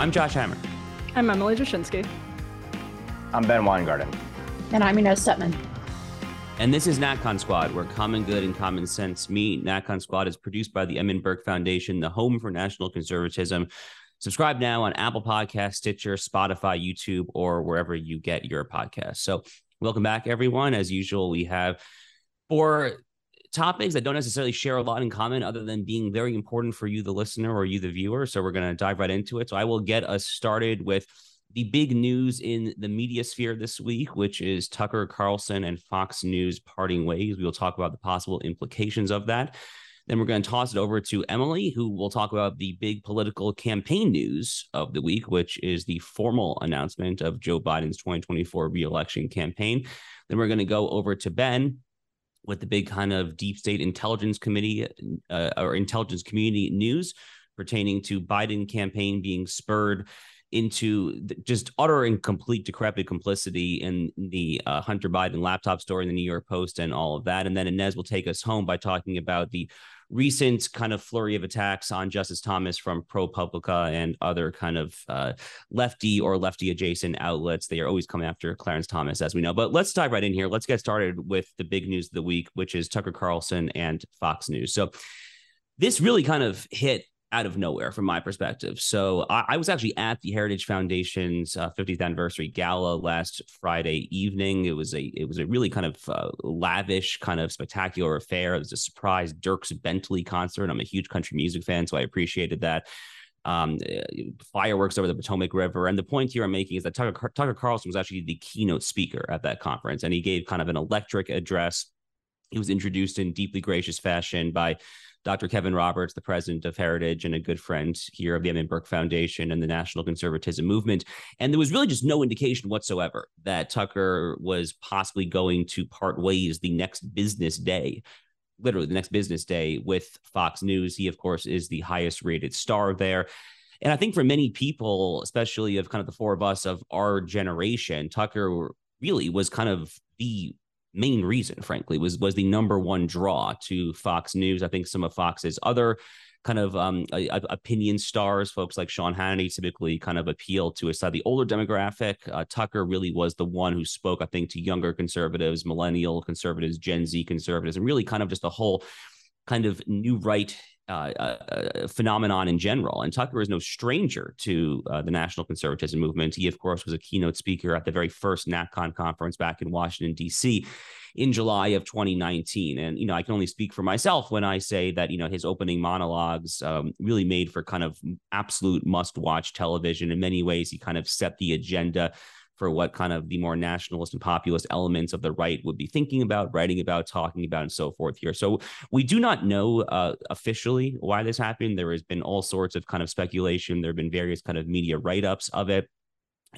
I'm Josh Hammer. I'm Emily Jashinsky. I'm Ben Weingarten. And I'm Inez Stepman. And this is NatCon Squad, where common good and common sense meet. NatCon Squad is produced by the Edmund Burke Foundation, the home for national conservatism. Subscribe now on Apple Podcast, Stitcher, Spotify, YouTube, or wherever you get your podcast. So, welcome back, everyone. As usual, we have four topics that don't necessarily share a lot in common other than being very important for you, the listener, or you, the viewer. So we're going to dive right into it. So I will get us started with the big news in the media sphere this week, which is Tucker Carlson and Fox News parting ways. We will talk about the possible implications of that. Then we're going to toss it over to Emily, who will talk about the big political campaign news of the week, which is the formal announcement of Joe Biden's 2024 reelection campaign. Then we're going to go over to Ben, with the big kind of deep state intelligence committee uh, or intelligence community news pertaining to Biden campaign being spurred into just utter and complete decrepit complicity in the uh, Hunter Biden laptop story in the New York Post and all of that. And then Inez will take us home by talking about the recent kind of flurry of attacks on Justice Thomas from ProPublica and other kind of uh, lefty or lefty adjacent outlets. They are always coming after Clarence Thomas, as we know. But let's dive right in here. Let's get started with the big news of the week, which is Tucker Carlson and Fox News. So this really kind of hit out of nowhere from my perspective. So I, I was actually at the Heritage Foundation's uh, 50th anniversary gala last Friday evening. It was a it was a really kind of uh, lavish, kind of spectacular affair. It was a surprise Dierks Bentley concert. I'm a huge country music fan, so I appreciated that. Um, fireworks over the Potomac River. And the point here I'm making is that Tucker, Tucker Carlson was actually the keynote speaker at that conference, and he gave kind of an electric address. He was introduced in deeply gracious fashion by Dr. Kevin Roberts, the president of Heritage and a good friend here of the Edmund Burke Foundation and the National Conservatism Movement. And there was really just no indication whatsoever that Tucker was possibly going to part ways the next business day literally the next business day with Fox News. He, of course, is the highest rated star there. And I think for many people, especially of kind of the four of us of our generation, Tucker really was kind of the main reason, frankly, was was the number one draw to Fox News. I think some of Fox's other kind of um, opinion stars, folks like Sean Hannity, typically kind of appeal to a side the older demographic. Uh, Tucker really was the one who spoke, I think, to younger conservatives, millennial conservatives, Gen Z conservatives, and really kind of just a whole kind of new right uh, uh, phenomenon in general. And Tucker is no stranger to uh, the national conservatism movement. He, of course, was a keynote speaker at the very first NatCon conference back in Washington, D.C. in July of 2019. And, you know, I can only speak for myself when I say that, you know, his opening monologues um, really made for kind of absolute must watch television. In many ways, he kind of set the agenda for what kind of the more nationalist and populist elements of the right would be thinking about, writing about, talking about, and so forth here. So we do not know uh, officially why this happened. There has been all sorts of kind of speculation. There have been various kind of media write ups of it.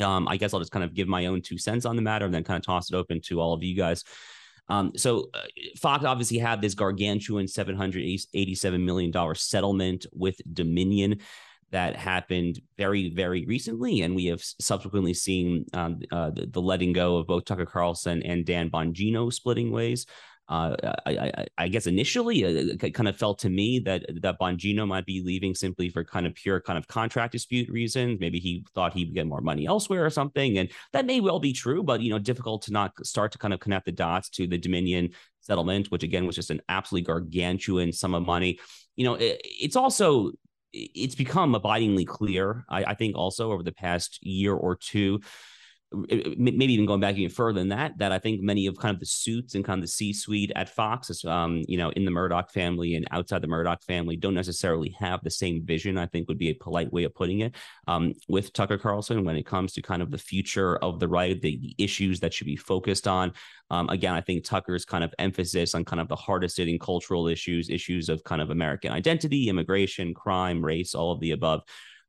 Um, I guess I'll just kind of give my own two cents on the matter and then kind of toss it open to all of you guys. Um, so uh, Fox obviously had this gargantuan $787 million settlement with Dominion that happened very, very recently. And we have subsequently seen um, uh, the, the, letting go of both Tucker Carlson and Dan Bongino splitting ways. Uh, I, I, I, guess initially uh, it kind of felt to me that that Bongino might be leaving simply for kind of pure kind of contract dispute reasons. Maybe he thought he'd get more money elsewhere or something, and that may well be true. But you know, difficult to not start to kind of connect the dots to the Dominion settlement, which again was just an absolutely gargantuan sum of money. You know, it, it's also it's become abidingly clear, I, I, think, also over the past year or two, maybe even going back even further than that, that I think many of kind of the suits and kind of the C-suite at Fox, um, you know, in the Murdoch family and outside the Murdoch family, don't necessarily have the same vision. I think would be a polite way of putting it. Um, with Tucker Carlson, when it comes to kind of the future of the right, the, the issues that should be focused on. Um, again, I think Tucker's kind of emphasis on kind of the hardest hitting cultural issues, issues of kind of American identity, immigration, crime, race, all of the above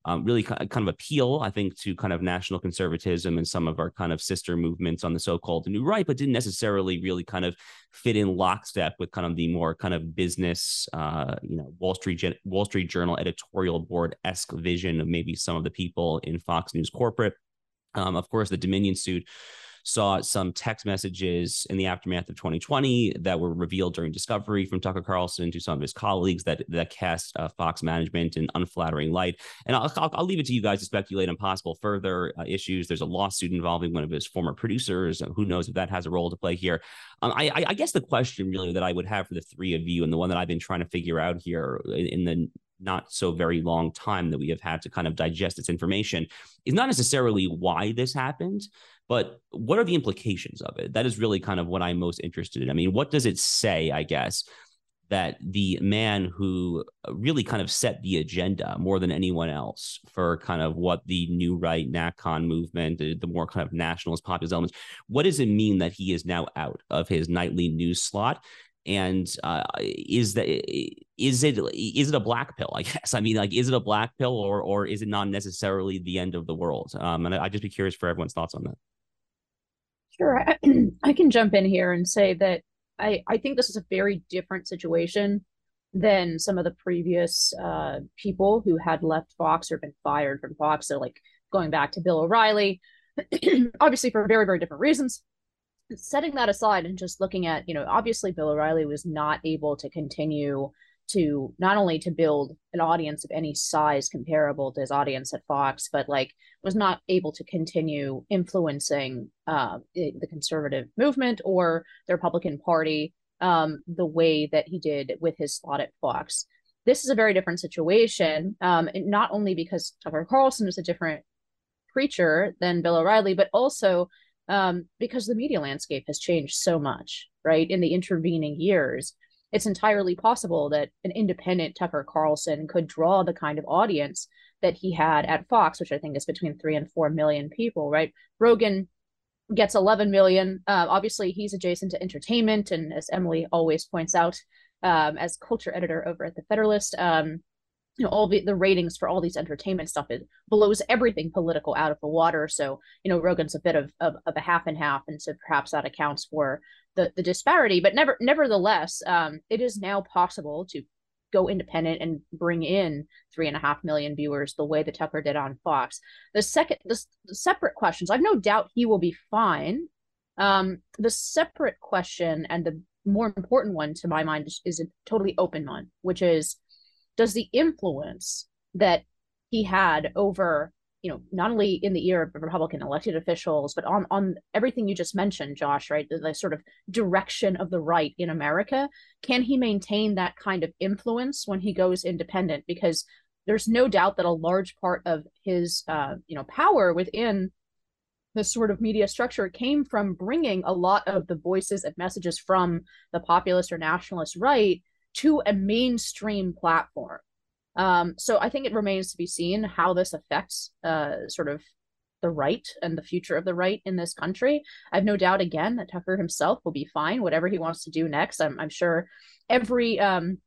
um, really kind of appeal, I think, to kind of national conservatism and some of our kind of sister movements on the so-called new right, but didn't necessarily really kind of fit in lockstep with kind of the more kind of business, uh, you know, Wall Street Wall Street Journal editorial board esque vision of maybe some of the people in Fox News corporate. Um, of course, the Dominion suit saw some text messages in the aftermath of 2020 that were revealed during discovery from Tucker Carlson to some of his colleagues that that cast uh, Fox management in unflattering light. And I'll, I'll, I'll, leave it to you guys to speculate on possible further uh, issues. There's a lawsuit involving one of his former producers. Who knows if that has a role to play here? Um, I, I, guess the question really that I would have for the three of you, and the one that I've been trying to figure out here in, in the not so very long time that we have had to kind of digest this information is not necessarily why this happened, but what are the implications of it? That is really kind of what I'm most interested in. I mean, what does it say, I guess, that the man who really kind of set the agenda more than anyone else for kind of what the new right NatCon movement, the, the more kind of nationalist populist elements, what does it mean that he is now out of his nightly news slot? and uh, is that is it is it a black pill? I guess I mean like is it a black pill or or is it not necessarily the end of the world? Um, and I, would just be curious for everyone's thoughts on that. Sure, I can jump in here and say that I I think this is a very different situation than some of the previous uh, people who had left Fox or been fired from Fox. So like going back to Bill O'Reilly, obviously for very very different reasons setting that aside and just looking at, you know, obviously Bill O'Reilly was not able to continue to not only to build an audience of any size comparable to his audience at Fox, but like was not able to continue influencing uh, the conservative movement or the Republican Party um, the way that he did with his slot at Fox. This is a very different situation, um, not only because Tucker Carlson is a different creature than Bill O'Reilly, but also um, because the media landscape has changed so much, right? In the intervening years, it's entirely possible that an independent Tucker Carlson could draw the kind of audience that he had at Fox, which I think is between three and four million people, right? Rogan gets 11 million. Uh, obviously, he's adjacent to entertainment. And as Emily always points out, um, as culture editor over at The Federalist, um, you know all the, the ratings for all these entertainment stuff it blows everything political out of the water so you know rogan's a bit of, of, of a half and half and so perhaps that accounts for the, the disparity but never nevertheless um, it is now possible to go independent and bring in three and a half million viewers the way that tucker did on fox. The second the, the separate questions i've no doubt he will be fine. Um, the separate question and the more important one to my mind is, is a totally open one which is does the influence that he had over you know not only in the ear of republican elected officials but on on everything you just mentioned josh right? The, the, sort of direction of the right in america. Can he maintain that kind of influence when he goes independent? Because there's no doubt that a large part of his uh, you know power within the sort of media structure came from bringing a lot of the voices and messages from the populist or nationalist right to a mainstream platform. Um, so I think it remains to be seen how this affects uh, sort of the right and the future of the right in this country. I have no doubt again that Tucker himself will be fine, whatever he wants to do next. I'm, I'm sure every um,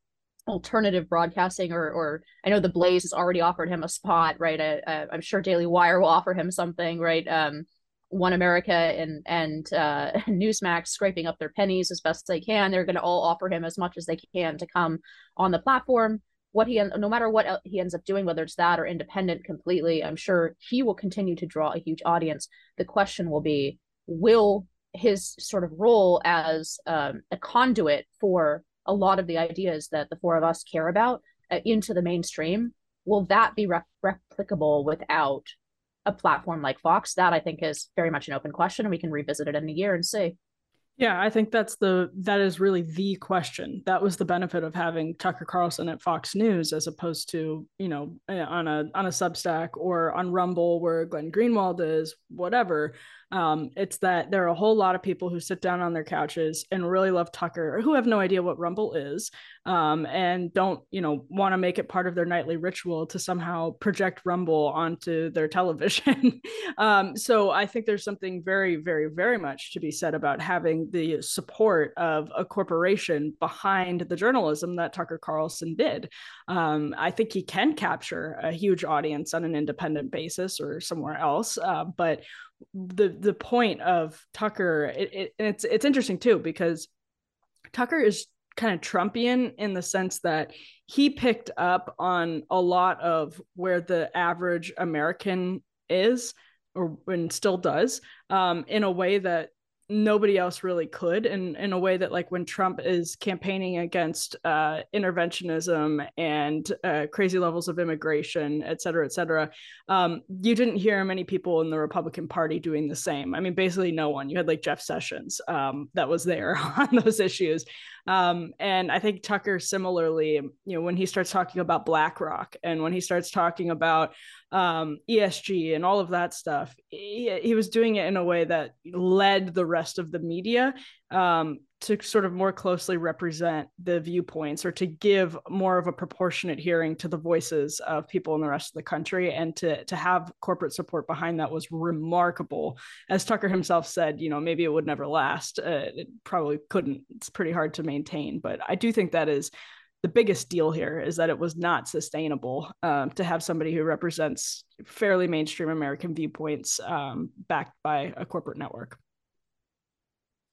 alternative broadcasting or, or I know the Blaze has already offered him a spot, right? I, am sure Daily Wire will offer him something, right? Um, one America and and uh, Newsmax scraping up their pennies as best they can. They're going to all offer him as much as they can to come on the platform. What he no matter what he ends up doing, whether it's that or independent completely, I'm sure he will continue to draw a huge audience. The question will be, will his sort of role as um, a conduit for a lot of the ideas that the four of us care about uh, into the mainstream, will that be re- replicable without a platform like Fox? That I think is very much an open question, and we can revisit it in a year and see. Yeah, I think that's the that is really the question. That was the benefit of having Tucker Carlson at Fox News as opposed to, you know, eh, on a on a Substack or on Rumble where Glenn Greenwald is, whatever. Um, it's that there are a whole lot of people who sit down on their couches and really love Tucker, who have no idea what Rumble is, um, and don't, you know, want to make it part of their nightly ritual to somehow project Rumble onto their television. um, so I think there's something very, very, very much to be said about having the support of a corporation behind the journalism that Tucker Carlson did. Um, I think he can capture a huge audience on an independent basis or somewhere else, uh, but the the point of Tucker it, it, it's it's interesting too because Tucker is kind of Trumpian in the sense that he picked up on a lot of where the average American is or and still does um, in a way that nobody else really could in in a way that like when Trump is campaigning against uh, interventionism and uh, crazy levels of immigration, et cetera, et cetera, um, you didn't hear many people in the Republican Party doing the same. I mean, basically no one. You had like Jeff Sessions um, that was there on those issues. Um, and I think Tucker similarly, you know, when he starts talking about BlackRock and when he starts talking about um, ESG and all of that stuff, he, he, was doing it in a way that led the rest of the media um, to sort of more closely represent the viewpoints or to give more of a proportionate hearing to the voices of people in the rest of the country. And to to have corporate support behind that was remarkable. As tucker himself said you know maybe it would never last. Uh, it probably couldn't. It's pretty hard to maintain. But i do think that is the biggest deal here is that it was not sustainable um, to have somebody who represents fairly mainstream american viewpoints um, backed by a corporate network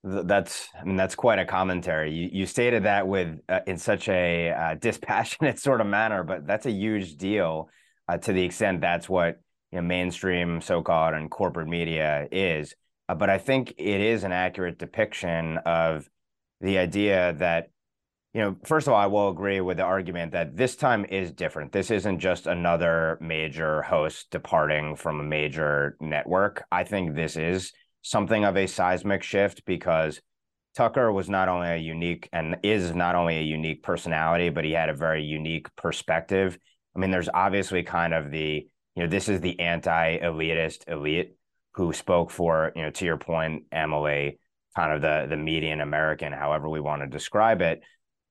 that's I mean that's quite a commentary. You you stated that with uh, in such a uh, dispassionate sort of manner, but that's a huge deal uh, to the extent that's what you know mainstream so-called and corporate media is. Uh, but I think it is an accurate depiction of the idea that you know first of all I will agree with the argument that this time is different. This isn't just another major host departing from a major network. I think this is something of a seismic shift because Tucker was not only a unique and is not only a unique personality, but he had a very unique perspective. I mean, there's obviously kind of the, you know, this is the anti elitist elite who spoke for, you know, to your point, Emily, kind of the the median American, however we want to describe it.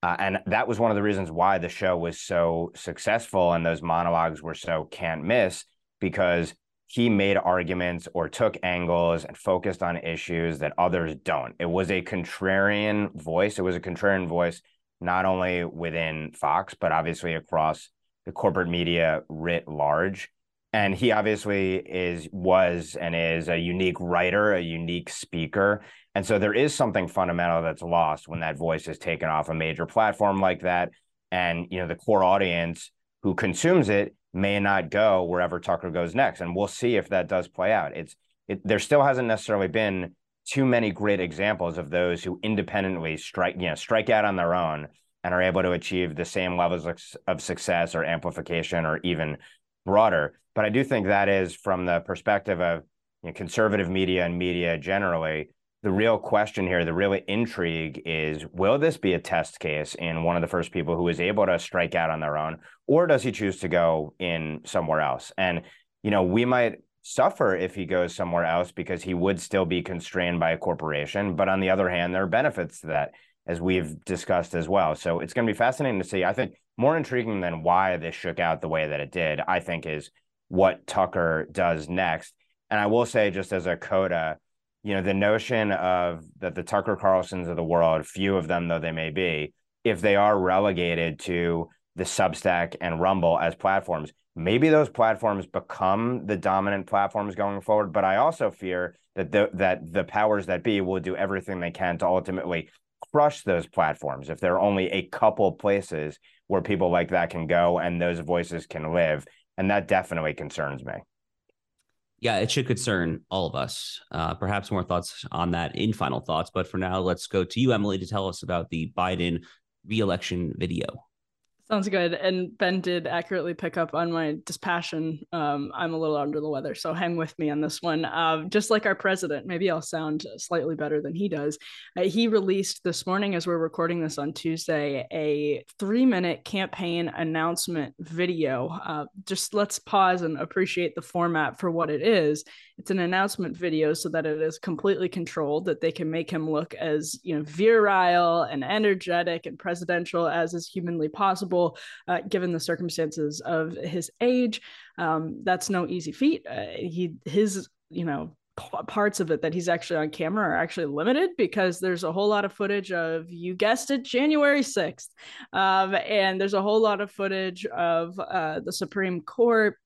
Uh, and that was one of the reasons why the show was so successful and those monologues were so can't miss because he made arguments or took angles and focused on issues that others don't. It was a contrarian voice. It was a contrarian voice not only within Fox, but obviously across the corporate media writ large. And he obviously is was and is a unique writer, a unique speaker. And so there is something fundamental that's lost when that voice is taken off a major platform like that. And you know, the core audience who consumes it may not go wherever Tucker goes next. And we'll see if that does play out. It's it, there still hasn't necessarily been too many great examples of those who independently strike, you know, strike out on their own and are able to achieve the same levels of success or amplification or even broader. But I do think that is from the perspective of you know, conservative media and media generally, the real question here, the real intrigue is will this be a test case in one of the first people who is able to strike out on their own, or does he choose to go in somewhere else? And, you know, we might suffer if he goes somewhere else because he would still be constrained by a corporation. But on the other hand, there are benefits to that, as we've discussed as well. So it's going to be fascinating to see. I think more intriguing than why this shook out the way that it did, I think, is what Tucker does next. And I will say, just as a coda, you know, the notion of that the Tucker Carlsons of the world, few of them though they may be, if they are relegated to the Substack and Rumble as platforms, maybe those platforms become the dominant platforms going forward. But I also fear that the that the powers that be will do everything they can to ultimately crush those platforms if there are only a couple places where people like that can go and those voices can live. And that definitely concerns me yeah, it should concern all of us. Uh, perhaps more thoughts on that in final thoughts. But for now, let's go to you, Emily, to tell us about the Biden reelection video. Sounds good. And Ben did accurately pick up on my dispassion. Um, I'm a little under the weather, so hang with me on this one. Uh, just like our president, maybe I'll sound slightly better than he does. Uh, he released this morning, as we're recording this on Tuesday, a three minute campaign announcement video. Uh, just let's pause and appreciate the format for what it is. It's an announcement video so that it is completely controlled, that they can make him look as you know virile and energetic and presidential as is humanly possible uh, given the circumstances of his age. Um, that's no easy feat. Uh, he his you know parts of it that he's actually on camera are actually limited because there's a whole lot of footage of you guessed it january 6th um, and there's a whole lot of footage of uh, the supreme court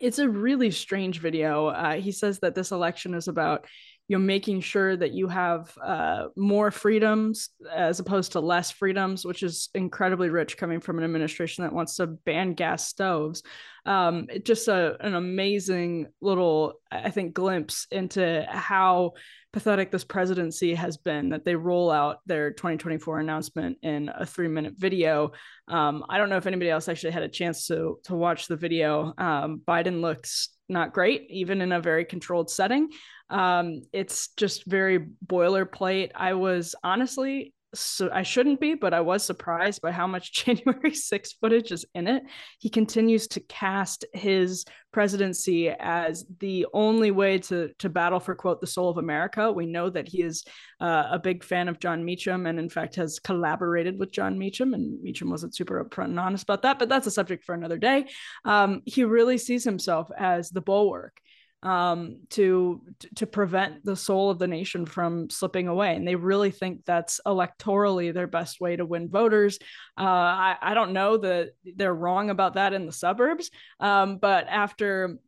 it's a really strange video uh, he says that this election is about you know making sure that you have uh, more freedoms as opposed to less freedoms which is incredibly rich coming from an administration that wants to ban gas stoves. Um, just a, an amazing little i think glimpse into how pathetic this presidency has been that they roll out their 2024 announcement in a three minute video. Um, i don't know if anybody else actually had a chance to to watch the video. Um, biden looks not great, even in a very controlled setting. Um, it's just very boilerplate. I was honestly so I shouldn't be, but I was surprised by how much January 6 footage is in it. He continues to cast his presidency as the only way to to battle for quote the soul of America. We know that he is uh, a big fan of Jon Meacham and in fact has collaborated with Jon Meacham and Meacham wasn't super upfront and honest about that, but that's a subject for another day. Um, he really sees himself as the bulwark um, to to prevent the soul of the nation from slipping away. And they really think that's electorally their best way to win voters. Uh, I, I don't know that they're wrong about that in the suburbs, um, but after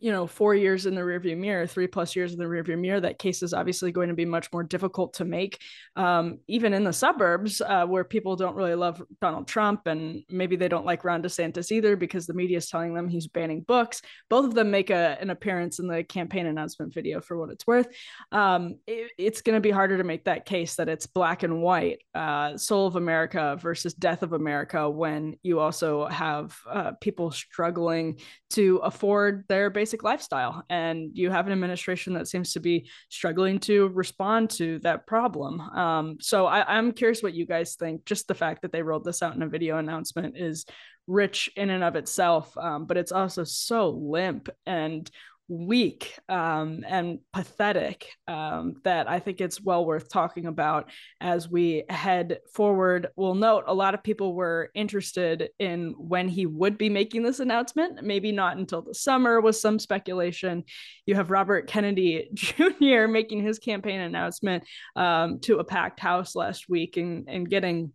you know four years in the rearview mirror three plus years in the rearview mirror that case is obviously going to be much more difficult to make um, even in the suburbs uh, where people don't really love donald trump and maybe they don't like ron desantis either because the media is telling them he's banning books. Both of them make a, an appearance in the campaign announcement video for what it's worth. Um, it, it's going to be harder to make that case that it's black and white uh, soul of america versus death of america when you also have uh, people struggling to afford their basic basic lifestyle. And you have an administration that seems to be struggling to respond to that problem. Um, so I, I'm curious what you guys think. Just the fact that they rolled this out in a video announcement is rich in and of itself, um, but it's also so limp and weak um, and pathetic um, that I think it's well worth talking about as we head forward. We'll note a lot of people were interested in when he would be making this announcement, maybe not until the summer, was some speculation. You have Robert Kennedy Jr. making his campaign announcement um, to a packed house last week and, and getting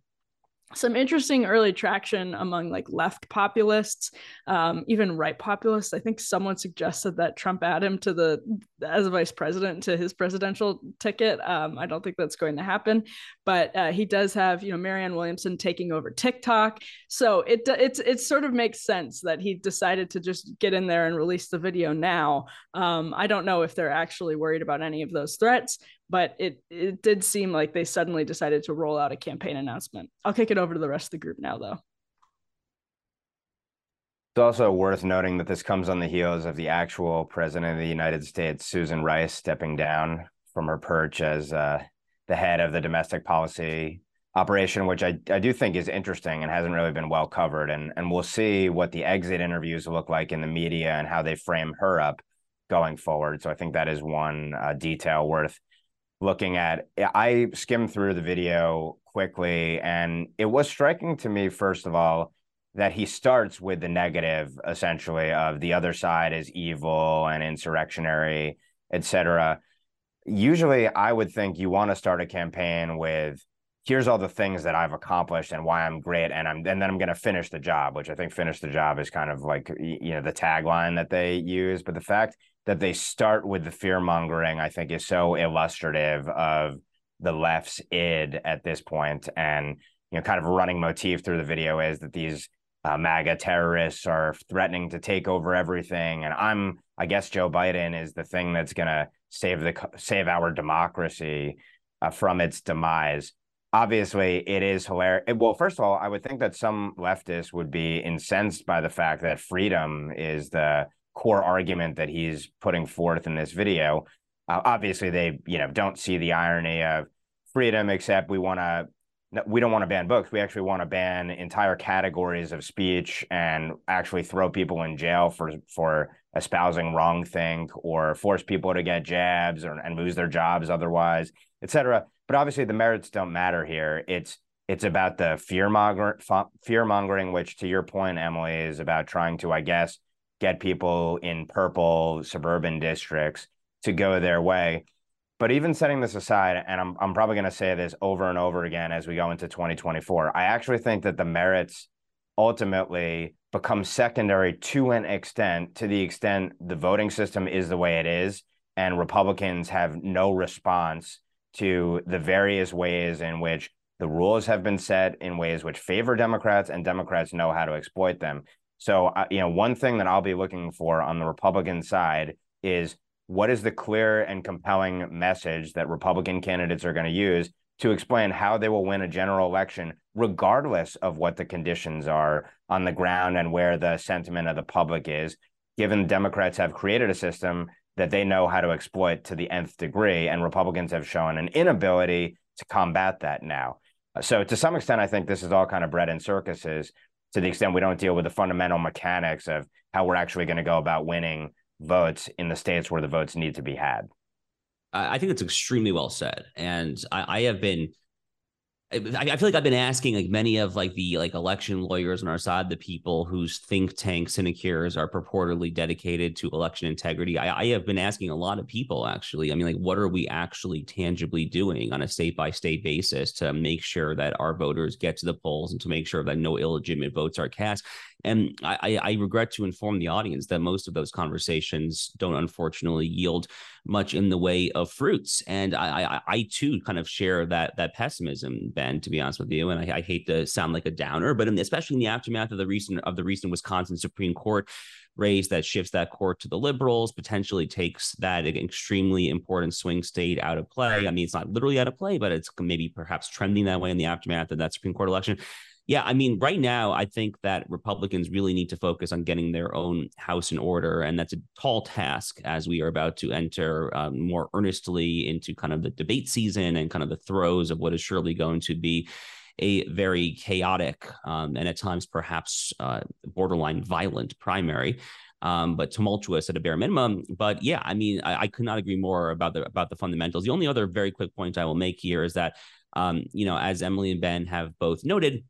some interesting early traction among like left populists, um, even right populists. I think someone suggested that Trump add him to the as a vice president to his presidential ticket. Um, I don't think that's going to happen, but uh, he does have you know Marianne Williamson taking over TikTok, so it it's it sort of makes sense that he decided to just get in there and release the video now. Um, I don't know if they're actually worried about any of those threats, but it it did seem like they suddenly decided to roll out a campaign announcement. I'll kick it over to the rest of the group now, though. It's also worth noting that this comes on the heels of the actual president of the United States, Susan Rice, stepping down from her perch as uh, the head of the domestic policy operation, which I, I do think is interesting and hasn't really been well covered. And, and we'll see what the exit interviews look like in the media and how they frame her up going forward. So I think that is one uh, detail worth looking at i skimmed through the video quickly and it was striking to me first of all that he starts with the negative essentially of the other side is evil and insurrectionary etc usually i would think you want to start a campaign with here's all the things that i've accomplished and why i'm great and i'm and then i'm going to finish the job which i think finish the job is kind of like you know the tagline that they use. But the fact that they start with the fear mongering, I think, is so illustrative of the left's id at this point. And, you know, kind of a running motif through the video is that these uh, MAGA terrorists are threatening to take over everything. And I'm, I guess Joe Biden is the thing that's going to save the, save our democracy uh, from its demise. Obviously, it is hilarious. Well, first of all, I would think that some leftists would be incensed by the fact that freedom is the core argument that he's putting forth in this video. Uh, obviously, they you know don't see the irony of freedom, except we want to we don't want to ban books. We actually want to ban entire categories of speech and actually throw people in jail for for espousing wrong think or force people to get jabs or and lose their jobs otherwise, etc. But obviously, the merits don't matter here. It's it's about the fear monger fear mongering, which to your point, Emily, is about trying to, I guess, get people in purple suburban districts to go their way. But even setting this aside, and I'm I'm probably going to say this over and over again as we go into 2024, I actually think that the merits ultimately become secondary to an extent, to the extent the voting system is the way it is, and Republicans have no response to the various ways in which the rules have been set in ways which favor Democrats, and Democrats know how to exploit them. So, uh, you know, one thing that I'll be looking for on the Republican side is what is the clear and compelling message that Republican candidates are going to use to explain how they will win a general election, regardless of what the conditions are on the ground and where the sentiment of the public is, given Democrats have created a system that they know how to exploit to the nth degree, and Republicans have shown an inability to combat that now. So, to some extent, I think this is all kind of bread and circuses to the extent we don't deal with the fundamental mechanics of how we're actually going to go about winning votes in the states where the votes need to be had. I think it's extremely well said, and I, I have been. I feel like I've been asking like many of like the like election lawyers on our side, the people whose think tank sinecures are purportedly dedicated to election integrity. I, I have been asking a lot of people actually. I mean, like, what are we actually tangibly doing on a state by state basis to make sure that our voters get to the polls and to make sure that no illegitimate votes are cast? And I, I regret to inform the audience that most of those conversations don't unfortunately yield much in the way of fruits. And I, I, I too kind of share that that pessimism, Ben, to be honest with you. And I, I hate to sound like a downer, but in, especially in the aftermath of the recent of the recent Wisconsin Supreme Court raise that shifts that court to the liberals, potentially takes that extremely important swing state out of play. I mean, it's not literally out of play, but it's maybe perhaps trending that way in the aftermath of that Supreme Court election. Yeah, I mean, right now, I think that Republicans really need to focus on getting their own house in order. And that's a tall task as we are about to enter um, more earnestly into kind of the debate season and kind of the throes of what is surely going to be a very chaotic um, and at times perhaps uh, borderline violent primary. Um, but tumultuous at a bare minimum. But yeah, I mean, I, I, could not agree more about the about the fundamentals. The only other very quick point I will make here is that, um, you know, as Emily and Ben have both noted,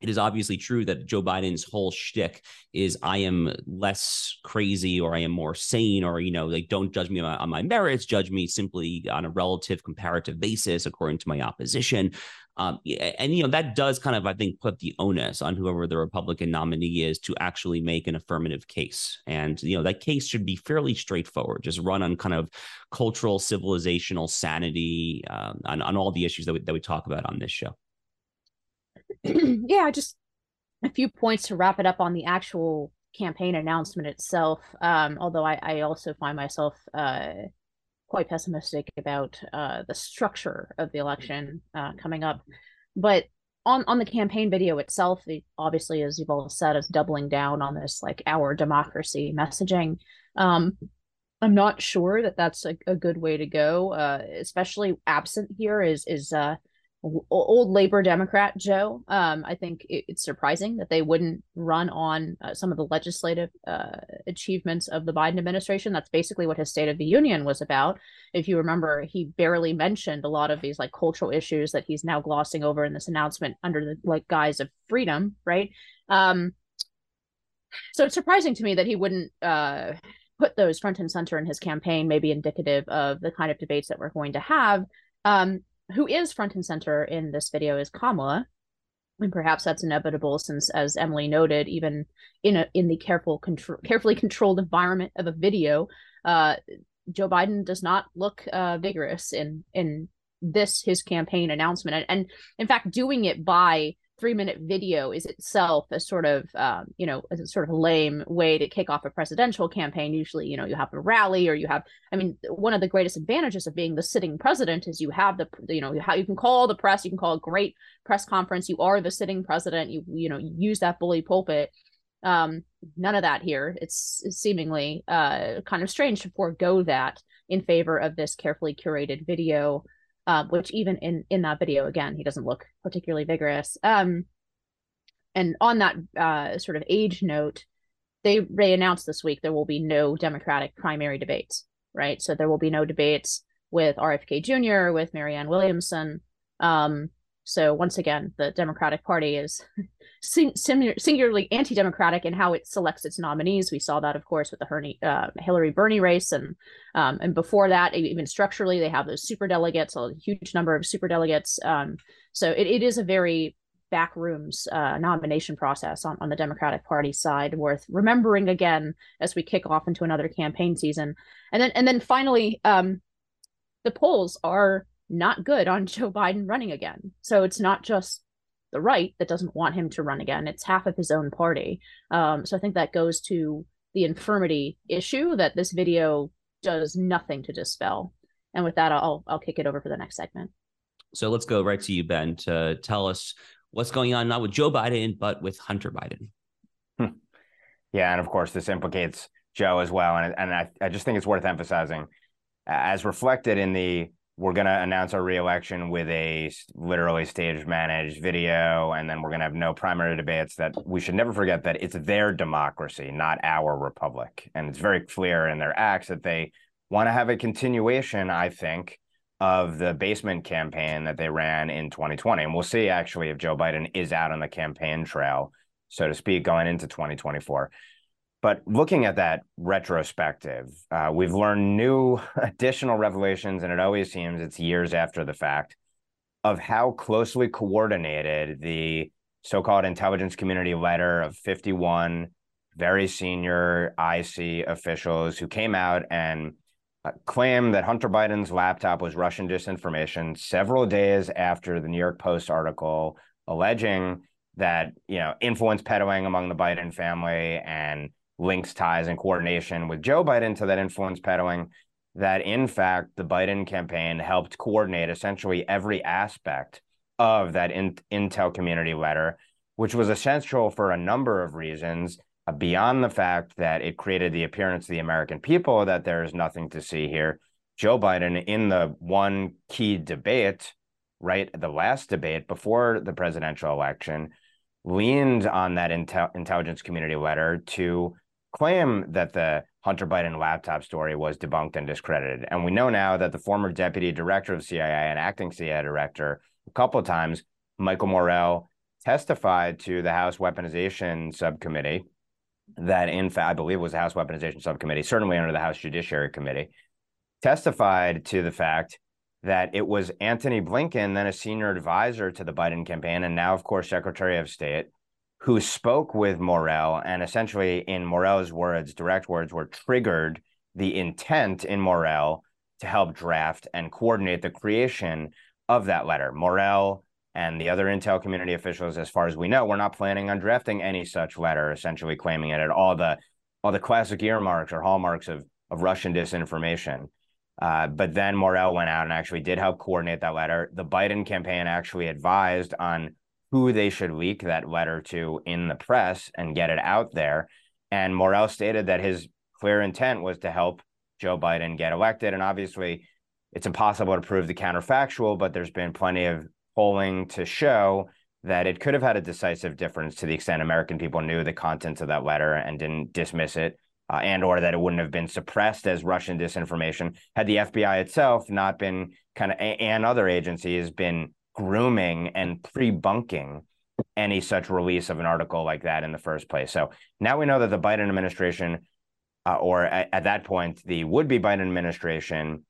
it is obviously true that Joe Biden's whole shtick is I am less crazy or I am more sane or, you know, like don't judge me on, my merits, judge me simply on a relative comparative basis according to my opposition. Um, and, you know, that does kind of, I think, put the onus on whoever the Republican nominee is to actually make an affirmative case. And, you know, that case should be fairly straightforward, just run on kind of cultural, civilizational sanity um, on, on all the issues that we, that we talk about on this show. yeah, just a few points to wrap it up on the actual campaign announcement itself. Um, although I, I also find myself uh, quite pessimistic about uh, the structure of the election uh, coming up. But on on the campaign video itself, the, obviously, as you've all said, is doubling down on this like our democracy messaging. Um, I'm not sure that that's a, a good way to go, uh, especially absent here is is uh, old labor democrat joe um, i think it, it's surprising that they wouldn't run on uh, some of the legislative uh, achievements of the biden administration. That's basically what his state of the union was about. If you remember he barely mentioned a lot of these like cultural issues that he's now glossing over in this announcement under the like guise of freedom right? Um, so it's surprising to me that he wouldn't uh, put those front and center in his campaign maybe indicative of the kind of debates that we're going to have. Um, who is front and center in this video is Kamala. And perhaps that's inevitable since, as Emily noted, even in a in the careful control carefully controlled environment of a video, uh, Joe Biden does not look uh, vigorous in in this his campaign announcement, and, and in fact, doing it by three minute video is itself a sort of um, you know a sort of lame way to kick off a presidential campaign. Usually you know you have a rally or you have i mean one of the greatest advantages of being the sitting president is you have the you know how you can call the press you can call a great press conference. You are the sitting president. You you know use that bully pulpit. Um none of that here. It's, it's seemingly uh kind of strange to forego that in favor of this carefully curated video uh, which even in in that video again he doesn't look particularly vigorous. Um and on that uh, sort of age note they they announced this week there will be no democratic primary debates right? So there will be no debates with rfk jr with marianne williamson. Um so once again the democratic party is sing- singularly anti-democratic in how it selects its nominees. We saw that, of course, with the Herney, uh, Hillary Bernie race, and um, and before that, even structurally, they have those super delegates, a huge number of super delegates. Um, so it, it is a very backrooms uh, nomination process on, on the Democratic Party side worth remembering again as we kick off into another campaign season. And then and then finally, um, the polls are not good on Joe Biden running again. So it's not just the right that doesn't want him to run again; it's half of his own party. Um, so I think that goes to the infirmity issue that this video does nothing to dispel. And with that, I'll I'll kick it over for the next segment. So let's go right to you, Ben, to tell us what's going on not with Joe Biden, but with Hunter Biden. Hmm. Yeah, and of course, this implicates Joe as well. And, and I, I just think it's worth emphasizing, as reflected in the we're going to announce our reelection with a literally stage managed video, and then we're going to have no primary debates. That we should never forget that it's their democracy, not our republic. And it's very clear in their acts that they want to have a continuation, I think, of the basement campaign that they ran in 2020. And we'll see actually if Joe Biden is out on the campaign trail, so to speak, going into 2024. But looking at that retrospective, uh, we've learned new additional revelations, and it always seems it's years after the fact of how closely coordinated the so called intelligence community letter of 51 very senior IC officials who came out and claimed that Hunter Biden's laptop was Russian disinformation several days after the New York Post article alleging that you know influence peddling among the Biden family and links, ties, and coordination with Joe Biden to that influence peddling. That in fact the Biden campaign helped coordinate essentially every aspect of that in- intel community letter, which was essential for a number of reasons uh, beyond the fact that it created the appearance of the American people that there is nothing to see here. Joe Biden, in the one key debate, right, the last debate before the presidential election, leaned on that intel- intelligence community letter to claim that the Hunter Biden laptop story was debunked and discredited. And we know now that the former deputy director of CIA and acting CIA director, a couple of times, Michael Morell, testified to the House Weaponization Subcommittee that in fact, I believe was the House Weaponization Subcommittee, certainly under the House Judiciary Committee, testified to the fact that it was Antony Blinken, then a senior advisor to the Biden campaign, and now, of course, Secretary of State, who spoke with Morell and essentially, in Morell's words, direct words, were triggered the intent in Morell to help draft and coordinate the creation of that letter. Morell and the other intel community officials, as far as we know, we're not planning on drafting any such letter, essentially claiming it at all the all the classic earmarks or hallmarks of of Russian disinformation. Uh, but then Morell went out and actually did help coordinate that letter. The Biden campaign actually advised on who they should leak that letter to in the press and get it out there. And Morell stated that his clear intent was to help Joe Biden get elected. And obviously, it's impossible to prove the counterfactual, but there's been plenty of polling to show that it could have had a decisive difference to the extent American people knew the contents of that letter and didn't dismiss it, uh, and or that it wouldn't have been suppressed as Russian disinformation had the FBI itself not been kind of and other agencies been grooming and pre-bunking any such release of an article like that in the first place. So now we know that the Biden administration, uh, or at, at that point, the would-be Biden administration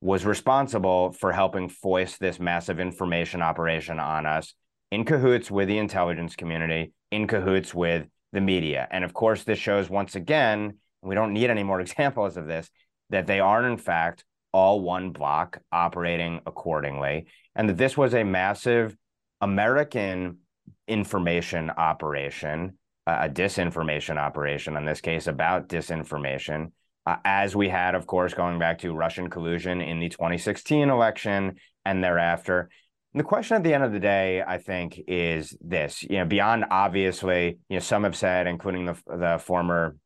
was responsible for helping foist this massive information operation on us in cahoots with the intelligence community, in cahoots with the media. And of course, this shows once again, we don't need any more examples of this, that they are in fact all one block operating accordingly. And that this was a massive American information operation, a disinformation operation in this case about disinformation uh, as we had, of course, going back to Russian collusion in the 2016 election and thereafter. And the question at the end of the day, I think, is this: you know, beyond obviously, you know, some have said, including the the former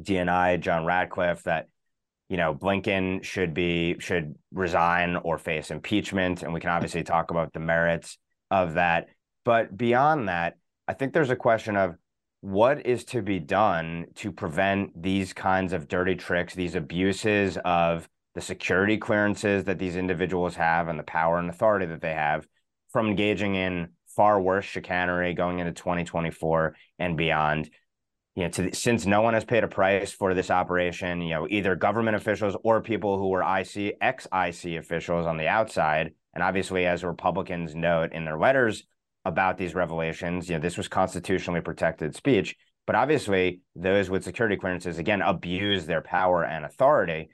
DNI John Ratcliffe, that you know Blinken should be should resign or face impeachment, and we can obviously talk about the merits of that. But beyond that, I think there's a question of what is to be done to prevent these kinds of dirty tricks, these abuses of the security clearances that these individuals have and the power and authority that they have from engaging in far worse chicanery going into 2024 and beyond you know, to, since no one has paid a price for this operation, you know, either government officials or people who were IC ex IC officials on the outside, and obviously, as Republicans note in their letters about these revelations. You know, this was constitutionally protected speech, but obviously those with security clearances again abuse their power and authority.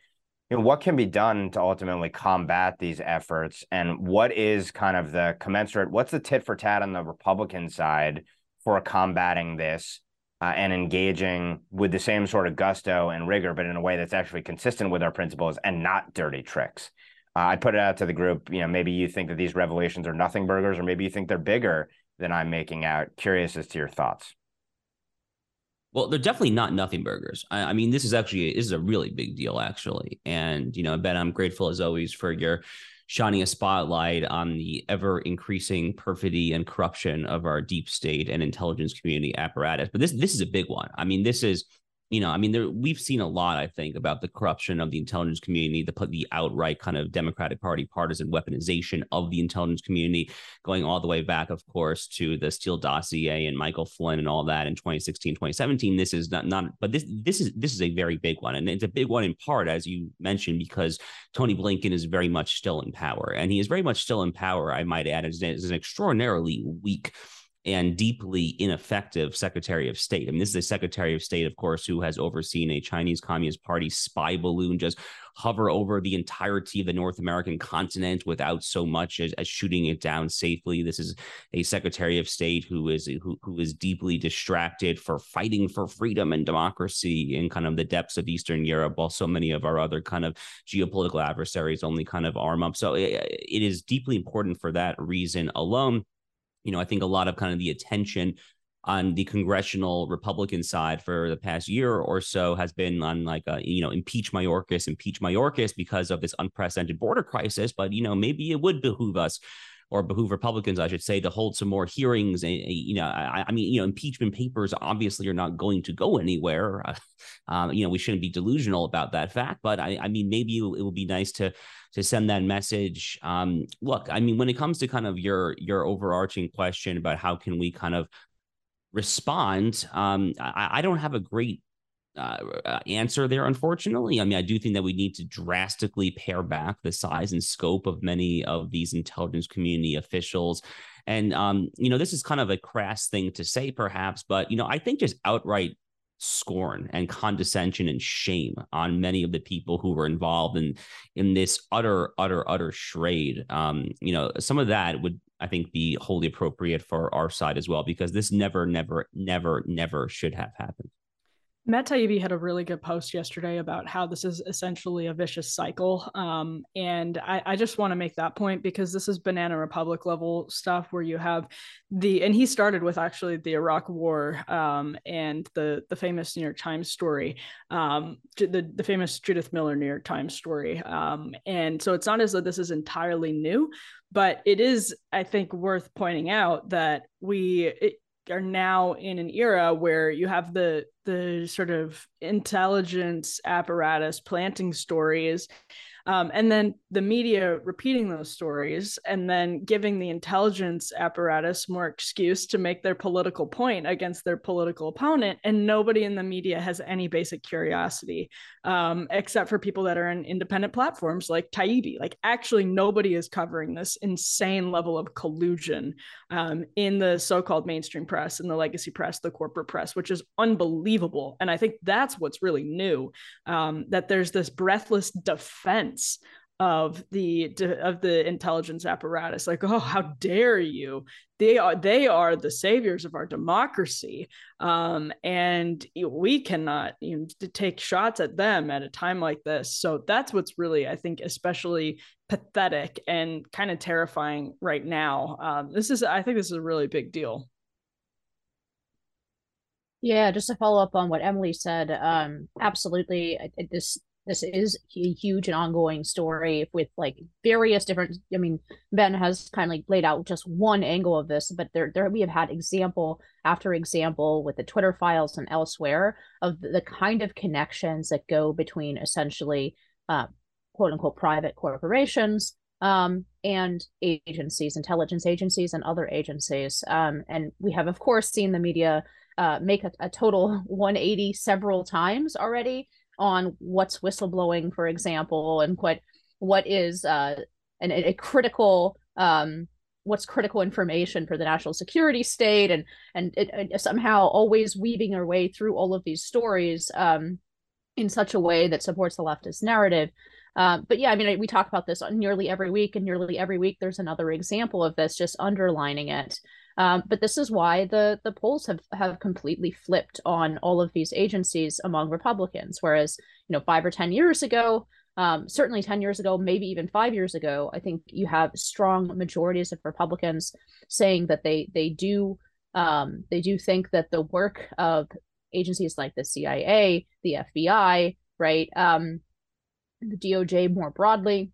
You know, what can be done to ultimately combat these efforts, and what is kind of the commensurate? What's the tit for tat on the Republican side for combating this? Uh, and engaging with the same sort of gusto and rigor, but in a way that's actually consistent with our principles and not dirty tricks. Uh, I put it out to the group. You know, maybe you think that these revelations are nothing burgers, or maybe you think they're bigger than I'm making out. Curious as to your thoughts. Well, they're definitely not nothing burgers. I, I, mean, this is actually this is a really big deal, actually. And you know, Ben, I'm grateful as always for your shining a spotlight on the ever increasing perfidy and corruption of our deep state and intelligence community apparatus. But this this is a big one. I mean, this is you know, I mean, there we've seen a lot, I think, about the corruption of the intelligence community, the the outright kind of Democratic Party partisan weaponization of the intelligence community, going all the way back, of course, to the Steele dossier and Michael Flynn and all that in 2016, 2017. This is not not, but this this is this is a very big one, and it's a big one in part, as you mentioned, because Tony Blinken is very much still in power, and he is very much still in power. I might add, as, as an extraordinarily weak and deeply ineffective Secretary of State. I mean, this is a Secretary of State, of course, who has overseen a Chinese Communist Party spy balloon just hover over the entirety of the North American continent without so much as, as shooting it down safely. This is a Secretary of State who is who, who is deeply distracted for fighting for freedom and democracy in kind of the depths of Eastern Europe, while so many of our other kind of geopolitical adversaries only kind of arm up. So it, it is deeply important for that reason alone you know, I think a lot of kind of the attention on the congressional Republican side for the past year or so has been on like, a, you know, impeach Mayorkas, impeach Mayorkas because of this unprecedented border crisis. But, you know, maybe it would behoove us or behoove Republicans, I should say, to hold some more hearings. And, you know, I, I, mean, you know, impeachment papers obviously are not going to go anywhere. Um, you know, we shouldn't be delusional about that fact, but I, I mean, maybe it, it would be nice to to send that message. Um, look, I mean, when it comes to kind of your your overarching question about how can we kind of respond, um, I, I don't have a great uh, uh, answer there, unfortunately. I mean, I do think that we need to drastically pare back the size and scope of many of these intelligence community officials. And, um, you know, this is kind of a crass thing to say, perhaps, but, you know, I think just outright scorn and condescension and shame on many of the people who were involved in in this utter utter utter charade um you know some of that would i think be wholly appropriate for our side as well because this never never never never should have happened Matt Taibbi had a really good post yesterday about how this is essentially a vicious cycle. Um, and I, I just want to make that point because this is Banana Republic level stuff where you have the, and he started with actually the Iraq War um, and the the famous New York Times story, um, the, the famous Judith Miller New York Times story. Um, and so it's not as though this is entirely new, but it is, I think, worth pointing out that we, it, are now in an era where you have the the sort of intelligence apparatus planting stories um, and then the media repeating those stories and then giving the intelligence apparatus more excuse to make their political point against their political opponent. And nobody in the media has any basic curiosity, um, except for people that are in independent platforms like Taibbi. Like, actually, nobody is covering this insane level of collusion um, in the so called mainstream press, in the legacy press, the corporate press, which is unbelievable. And I think that's what's really new um, that there's this breathless defense defense of the of the intelligence apparatus. Like oh how dare you? They are they are the saviors of our democracy. Um, and we cannot you know, take shots at them at a time like this. So that's what's really i think especially pathetic and kind of terrifying right now. Um, this is i think this is a really big deal. Yeah just to follow up on what emily said um, absolutely this this is a huge and ongoing story with like various different i mean ben has kind of like laid out just one angle of this but there there we have had example after example with the twitter files and elsewhere of the kind of connections that go between essentially uh, quote unquote private corporations um, and agencies intelligence agencies and other agencies. Um, and we have of course seen the media uh, make a, a total 180 several times already on what's whistleblowing, for example, and what what is uh, an, a critical um, what's critical information for the national security state and and it, somehow always weaving our way through all of these stories um, in such a way that supports the leftist narrative. Um, but yeah i mean we talk about this nearly every week and nearly every week there's another example of this just underlining it um, but this is why the the polls have have completely flipped on all of these agencies among republicans. Whereas you know five or ten years ago um, certainly 10 years ago, maybe even five years ago, I think you have strong majorities of Republicans saying that they they do um, they do think that the work of agencies like the CIA, the FBI, right, um, the DOJ more broadly,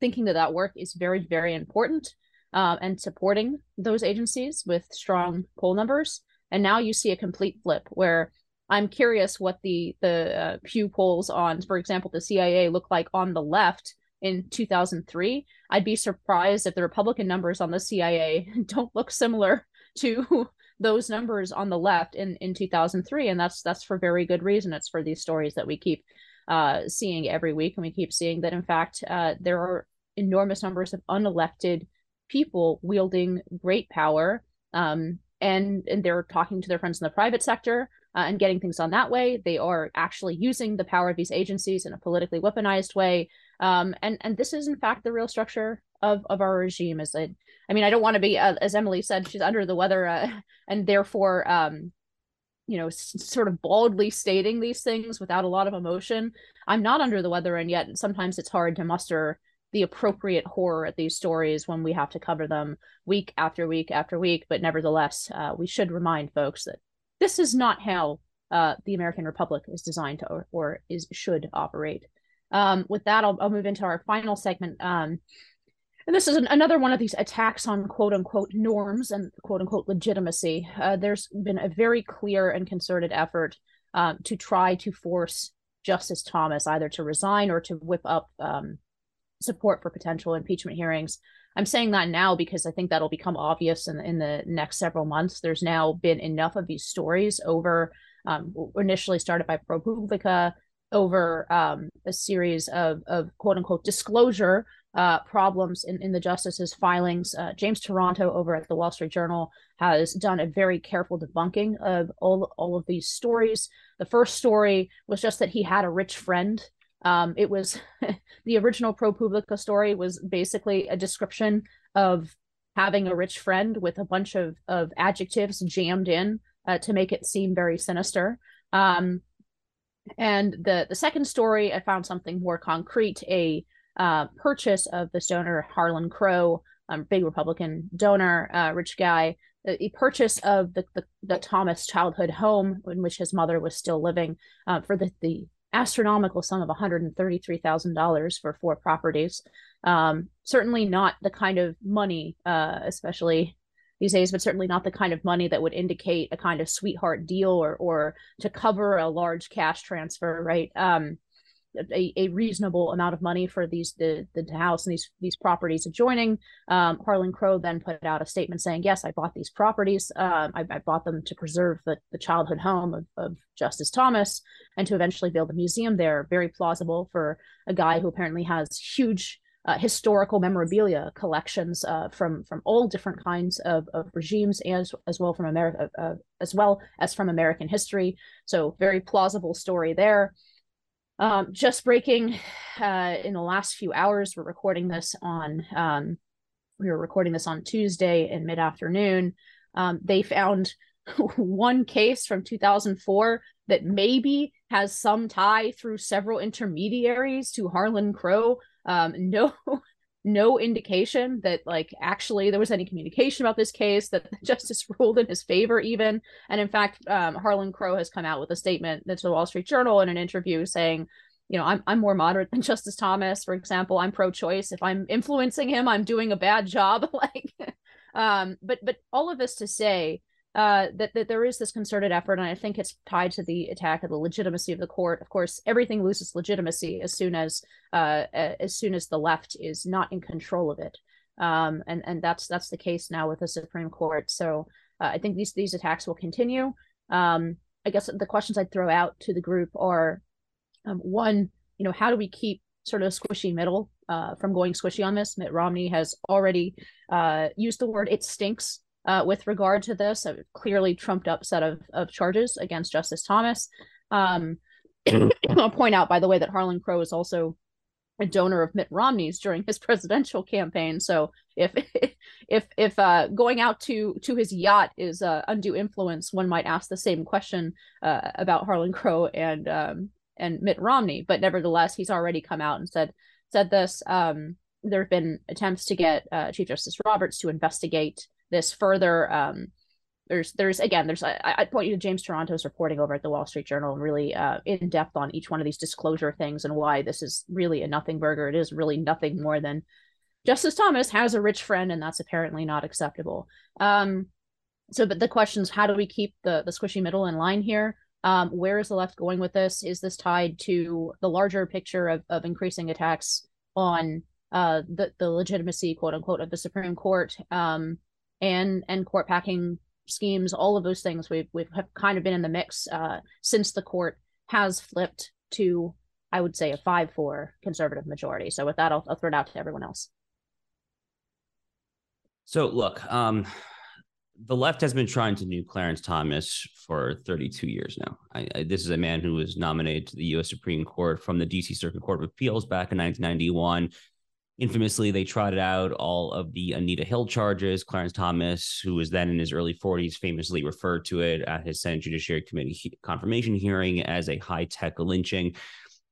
thinking that that work is very very important uh, and supporting those agencies with strong poll numbers. And now you see a complete flip where I'm curious what the the uh, Pew polls on, for example, the CIA look like on the left in 2003. I'd be surprised if the Republican numbers on the CIA don't look similar to those numbers on the left in in 2003, and that's that's for very good reason. It's for these stories that we keep uh, seeing every week, and we keep seeing that in fact uh, there are enormous numbers of unelected people wielding great power, um, and and they're talking to their friends in the private sector uh, and getting things done that way. They are actually using the power of these agencies in a politically weaponized way. Um, and and this is in fact the real structure of of our regime. Is it I mean I don't want to be uh, as Emily said she's under the weather uh, and therefore um, you know s- sort of baldly stating these things without a lot of emotion. I'm not under the weather and yet sometimes it's hard to muster the appropriate horror at these stories when we have to cover them week after week after week. But nevertheless, uh, we should remind folks that this is not how uh, the American Republic is designed to or, is should operate. Um, with that, I'll, I'll, move into our final segment. Um, and this is an, another one of these attacks on quote unquote norms and quote unquote legitimacy. Uh, there's been a very clear and concerted effort um, to try to force Justice Thomas either to resign or to whip up um, support for potential impeachment hearings. I'm saying that now because I think that'll become obvious in, in the next several months. There's now been enough of these stories over, um, initially started by ProPublica, over um, a series of, of quote unquote disclosure uh, problems in, in the justice's filings. Uh, James Taranto over at the Wall Street Journal has done a very careful debunking of all, all of these stories. The first story was just that he had a rich friend um, it was the original ProPublica story was basically a description of having a rich friend with a bunch of, of adjectives jammed in uh, to make it seem very sinister. Um, and the the second story, I found something more concrete: a uh, purchase of this donor Harlan Crow, um, big Republican donor, uh, rich guy. A purchase of the, the, the Thomas childhood home in which his mother was still living uh, for the the astronomical sum of $133,000 for four properties. Um, certainly not the kind of money, uh, especially these days, but certainly not the kind of money that would indicate a kind of sweetheart deal or or to cover a large cash transfer, right? Um, a, a reasonable amount of money for these the the house and these these properties adjoining. Um, Harlan Crow then put out a statement saying, "Yes, I bought these properties. Um, I, I, bought them to preserve the, the childhood home of, of Justice Thomas and to eventually build a museum there." Very plausible for a guy who apparently has huge uh, historical memorabilia collections uh, from from all different kinds of, of regimes as as well from America uh, as well as from American history. So very plausible story there. Um, just breaking uh, in the last few hours, we're recording this on, um, we were recording this on Tuesday in mid afternoon. Um, they found one case from 2004 that maybe has some tie through several intermediaries to Harlan Crow. Um, no no indication that like actually there was any communication about this case that the justice ruled in his favor even. And in fact um, harlan crow has come out with a statement to the wall street journal in an interview saying you know I'm, I'm more moderate than justice thomas for example. I'm pro-choice. If i'm influencing him i'm doing a bad job. Like um but but all of this to say uh, that, that there is this concerted effort, and I think it's tied to the attack of the legitimacy of the court. Of course, everything loses legitimacy as soon as uh, as soon as the left is not in control of it, um, and and that's that's the case now with the Supreme Court. So uh, I think these these attacks will continue. Um, I guess the questions I'd throw out to the group are, um, one, you know, how do we keep sort of squishy middle uh, from going squishy on this. Mitt Romney has already uh, used the word "it stinks" uh, with regard to this. A clearly trumped up set of of charges against Justice Thomas. Um, I'll point out, by the way, that Harlan Crow is also a donor of Mitt Romney's during his presidential campaign. So if if if uh, going out to to his yacht is uh, undue influence, one might ask the same question uh, about Harlan Crow and um, and Mitt Romney. But nevertheless, he's already come out and said said this. Um, there have been attempts to get uh, Chief Justice Roberts to investigate this further. Um, there's there's again there's I, I point you to James Taranto's reporting over at the Wall Street Journal really uh, in depth on each one of these disclosure things and why this is really a nothing burger. It is really nothing more than Justice Thomas has a rich friend and that's apparently not acceptable. Um, so but the questions how do we keep the the squishy middle in line here? Um, where is the left going with this? Is this tied to the larger picture of of increasing attacks on uh, the the legitimacy quote unquote of the Supreme Court um, and and court packing schemes, all of those things we've we've kind of been in the mix uh, since the court has flipped to, I would say, a five four conservative majority. So with that, I'll, I'll throw it out to everyone else. So look, um, the left has been trying to nuke Clarence Thomas for 32 years now. I, I, this is a man who was nominated to the U.S. Supreme Court from the D.C. Circuit Court of Appeals back in 1991 Infamously, they trotted out all of the Anita Hill charges. Clarence Thomas, who was then in his early 40s, famously referred to it at his Senate Judiciary Committee confirmation hearing as a high tech lynching.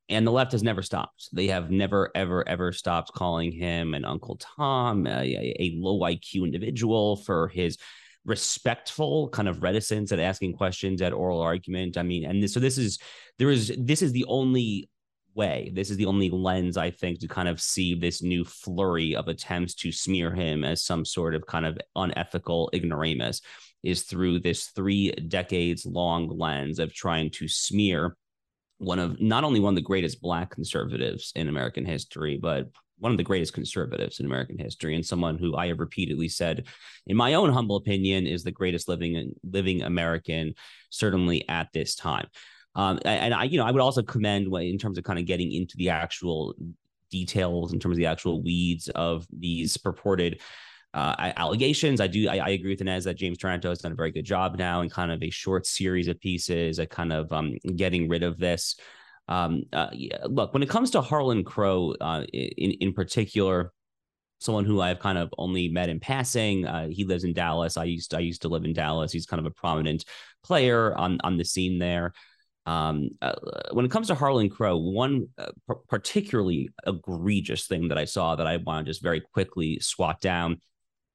And the left has never stopped. They have never, ever, ever stopped calling him an Uncle Tom, a, a low IQ individual for his respectful kind of reticence at asking questions at oral argument. I mean, and this, so this is there is this is the only way. This is the only lens I think to kind of see this new flurry of attempts to smear him as some sort of kind of unethical ignoramus is through this three decades long lens of trying to smear one of not only one of the greatest black conservatives in American history, but one of the greatest conservatives in American history, and someone who I have repeatedly said, in my own humble opinion, is the greatest living living American, certainly at this time. Um, and I, you know, I would also commend in terms of kind of getting into the actual details, in terms of the actual weeds of these purported uh, allegations. I do, I, I, agree with Inez that James Taranto has done a very good job now in kind of a short series of pieces at kind of um, getting rid of this. Um, uh, look, when it comes to Harlan Crow uh, in, in particular, someone who I've kind of only met in passing. Uh, he lives in Dallas. I used I used to live in Dallas. He's kind of a prominent player on on the scene there. Um, uh, when it comes to Harlan Crow, one uh, particularly egregious thing that I saw that I want to just very quickly swat down.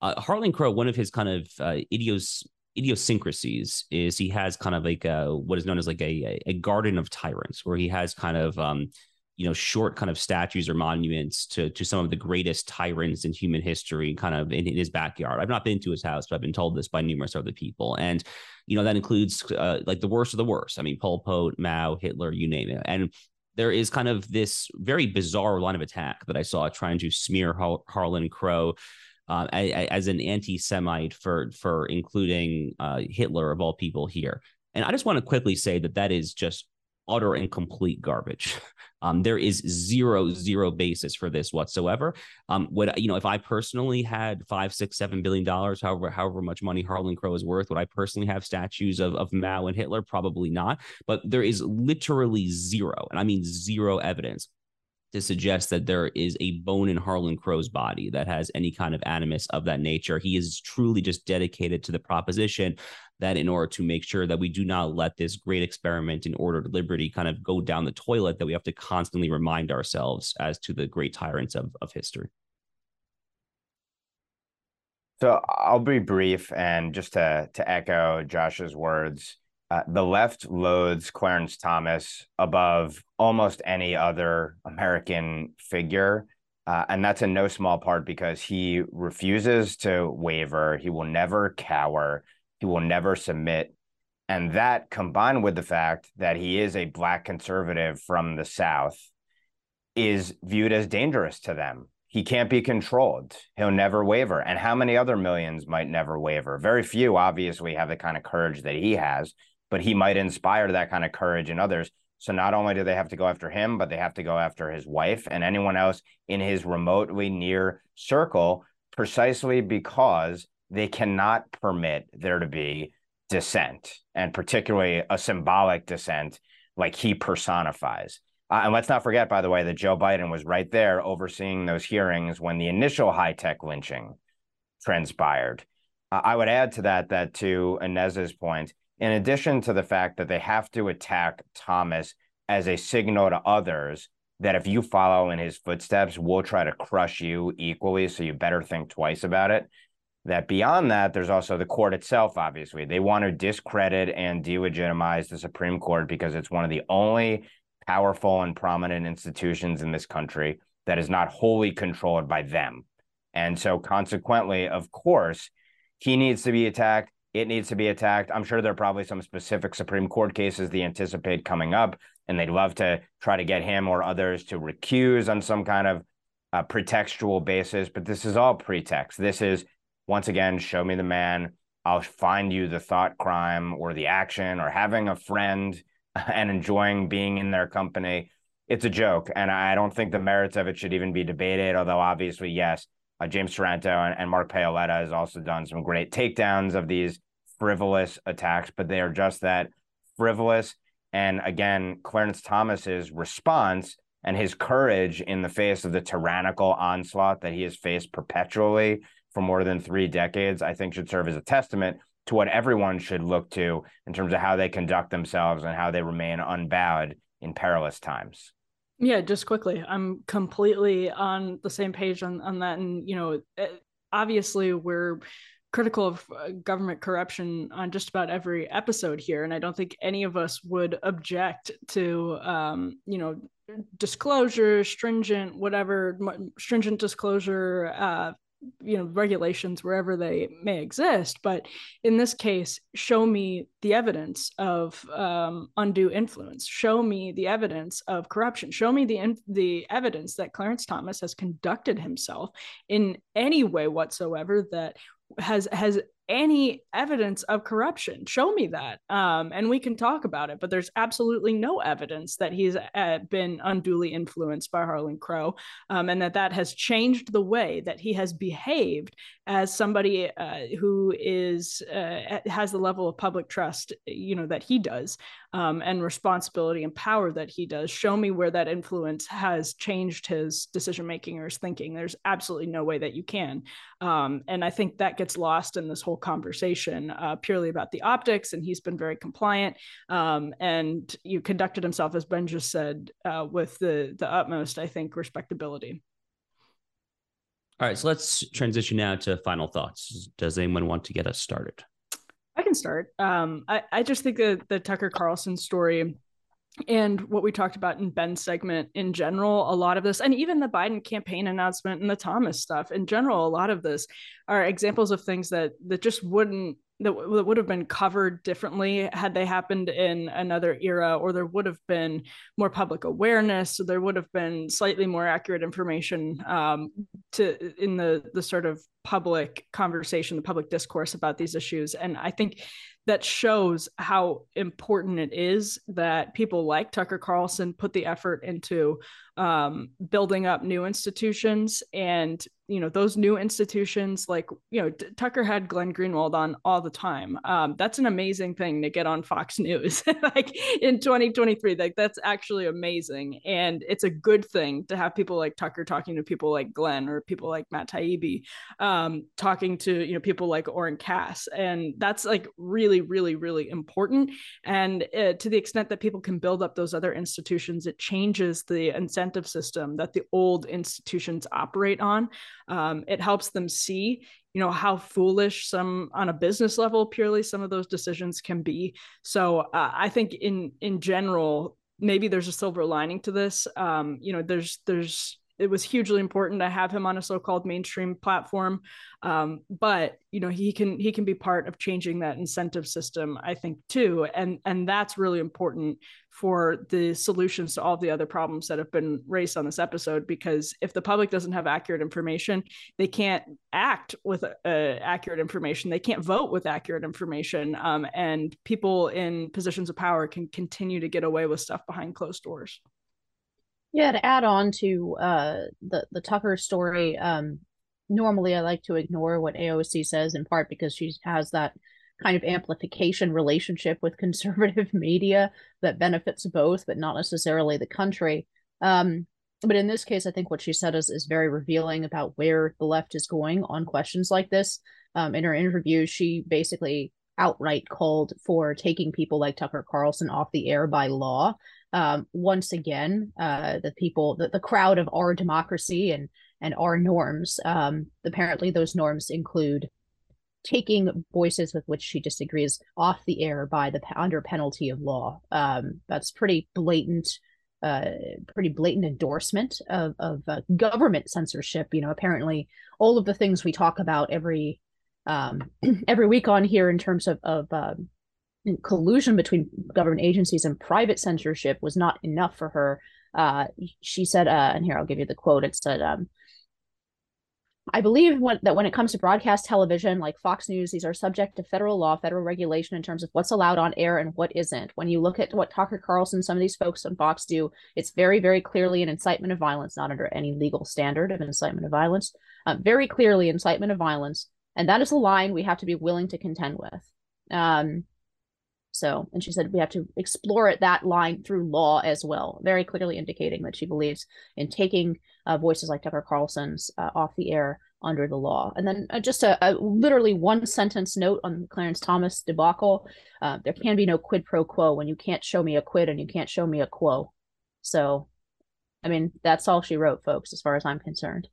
Uh, Harlan Crow, one of his kind of uh, idios idiosyncrasies is he has kind of like a, what is known as like a, a garden of tyrants, where he has kind of um, you know short kind of statues or monuments to to some of the greatest tyrants in human history kind of in, in his backyard. I've not been to his house but i've been told this by numerous other people. And you know that includes uh, like the worst of the worst. I mean pol pot mao hitler you name it. And there is kind of this very bizarre line of attack that i saw trying to smear Har- harlan crow uh, as an anti-Semite for for including uh, Hitler of all people here, and I just want to quickly say that that is just utter and complete garbage. Um, there is zero zero basis for this whatsoever. Um, would you know if I personally had five, six, seven billion dollars, however however much money Harlan Crow is worth, would I personally have statues of of Mao and Hitler? Probably not. But there is literally zero, and I mean zero evidence to suggest that there is a bone in Harlan Crow's body that has any kind of animus of that nature. He is truly just dedicated to the proposition that in order to make sure that we do not let this great experiment in ordered liberty kind of go down the toilet, that we have to constantly remind ourselves as to the great tyrants of, of history. So I'll be brief and just to to echo Josh's words, uh, the left loathes Clarence Thomas above almost any other American figure. Uh, and that's in no small part because he refuses to waver. He will never cower. He will never submit. And that combined with the fact that he is a black conservative from the South is viewed as dangerous to them. He can't be controlled. He'll never waver. And how many other millions might never waver? Very few, obviously, have the kind of courage that he has, but he might inspire that kind of courage in others. So not only do they have to go after him, but they have to go after his wife and anyone else in his remotely near circle, precisely because they cannot permit there to be dissent, and particularly a symbolic dissent like he personifies. Uh, and let's not forget, by the way, that Joe Biden was right there overseeing those hearings when the initial high tech lynching transpired. Uh, I would add to that that to Inez's point, in addition to the fact that they have to attack Thomas as a signal to others that if you follow in his footsteps, we'll try to crush you equally. So you better think twice about it. That beyond that, there's also the court itself, obviously. They want to discredit and delegitimize the Supreme Court because it's one of the only powerful and prominent institutions in this country that is not wholly controlled by them. And so, consequently, of course, he needs to be attacked. It needs to be attacked. I'm sure there are probably some specific Supreme Court cases they anticipate coming up, and they'd love to try to get him or others to recuse on some kind of uh, pretextual basis. But this is all pretext. This is, once again, show me the man. I'll find you the thought crime or the action or having a friend and enjoying being in their company. It's a joke. And I don't think the merits of it should even be debated, although obviously, yes, uh, James Taranto and, and Mark Paoletta has also done some great takedowns of these frivolous attacks, but they are just that frivolous. And again, Clarence Thomas's response and his courage in the face of the tyrannical onslaught that he has faced perpetually for more than three decades, I think should serve as a testament to what everyone should look to in terms of how they conduct themselves and how they remain unbowed in perilous times. Yeah, just quickly, I'm completely on the same page on, on that. And, you know, eh, obviously we're critical of uh, government corruption on just about every episode here. And I don't think any of us would object to, um, you know, disclosure, stringent, whatever, stringent disclosure, uh, you know regulations wherever they may exist but in this case show me the evidence of um, undue influence show me the evidence of corruption show me the the evidence that clarence thomas has conducted himself in any way whatsoever that has has any evidence of corruption. Show me that um, and we can talk about it but there's absolutely no evidence that he's uh, been unduly influenced by harlan crow um, and that that has changed the way that he has behaved as somebody uh, who is uh, has the level of public trust you know that he does um, and responsibility and power that he does. Show me where that influence has changed his decision making or his thinking. There's absolutely no way that you can um, and i think that gets lost in this whole conversation uh, purely about the optics and he's been very compliant um, and you conducted himself as ben just said uh, with the the utmost i think respectability all right, so let's transition now to final thoughts. Does anyone want to get us started? I can start. Um, I, I just think that the Tucker Carlson story and what we talked about in Ben's segment in general, a lot of this, and even the Biden campaign announcement and the Thomas stuff in general, a lot of this are examples of things that that just wouldn't that, that would have been covered differently had they happened in another era, or there would have been more public awareness. So there would have been slightly more accurate information um, to in the the sort of public conversation, the public discourse about these issues. And I think that shows how important it is that people like Tucker Carlson put the effort into um, building up new institutions and you know those new institutions like you know tucker had glenn greenwald on all the time. Um, that's an amazing thing to get on fox news like in 2023 like that's actually amazing. And it's a good thing to have people like tucker talking to people like glenn or people like matt taibbi um, talking to you know people like oren cass. And that's like really really really important. And uh, to the extent that people can build up those other institutions it changes the incentive system that the old institutions operate on. Um, it helps them see you know how foolish some on a business level purely some of those decisions can be. So uh, i think in in general maybe there's a silver lining to this. Um, you know there's there's it was hugely important to have him on a so-called mainstream platform. Um, but you know he can he can be part of changing that incentive system i think too. And and that's really important for the solutions to all the other problems that have been raised on this episode because if the public doesn't have accurate information they can't act with uh, accurate information. They can't vote with accurate information. Um, and people in positions of power can continue to get away with stuff behind closed doors yeah, to add on to uh, the the Tucker story, um, normally I like to ignore what AOC says in part because she has that kind of amplification relationship with conservative media that benefits both, but not necessarily the country. Um, but in this case, I think what she said is is very revealing about where the left is going on questions like this. Um, in her interview, she basically outright called for taking people like Tucker Carlson off the air by law um, once again, uh, the people, the, the crowd of our democracy and and our norms. Um, apparently, those norms include taking voices with which she disagrees off the air by the under penalty of law. Um, that's pretty blatant, uh, pretty blatant endorsement of of uh, government censorship. You know, apparently, all of the things we talk about every um, every week on here in terms of of um, collusion between government agencies and private censorship was not enough for her. Uh, she said, uh, and here I'll give you the quote. It said, um, I believe that when it comes to broadcast television, like Fox News, these are subject to federal law, federal regulation in terms of what's allowed on air and what isn't. When you look at what Tucker Carlson, some of these folks on Fox do, it's very, very clearly an incitement of violence, not under any legal standard of incitement of violence. Uh, very clearly, incitement of violence, and that is a line we have to be willing to contend with. Um, so, and she said we have to explore it that line through law as well, very clearly indicating that she believes in taking uh, voices like Tucker Carlson's uh, off the air under the law. And then uh, just a, a, literally one sentence note on Clarence Thomas debacle: uh, there can be no quid pro quo when you can't show me a quid and you can't show me a quo. So, I mean, that's all she wrote, folks, as far as I'm concerned.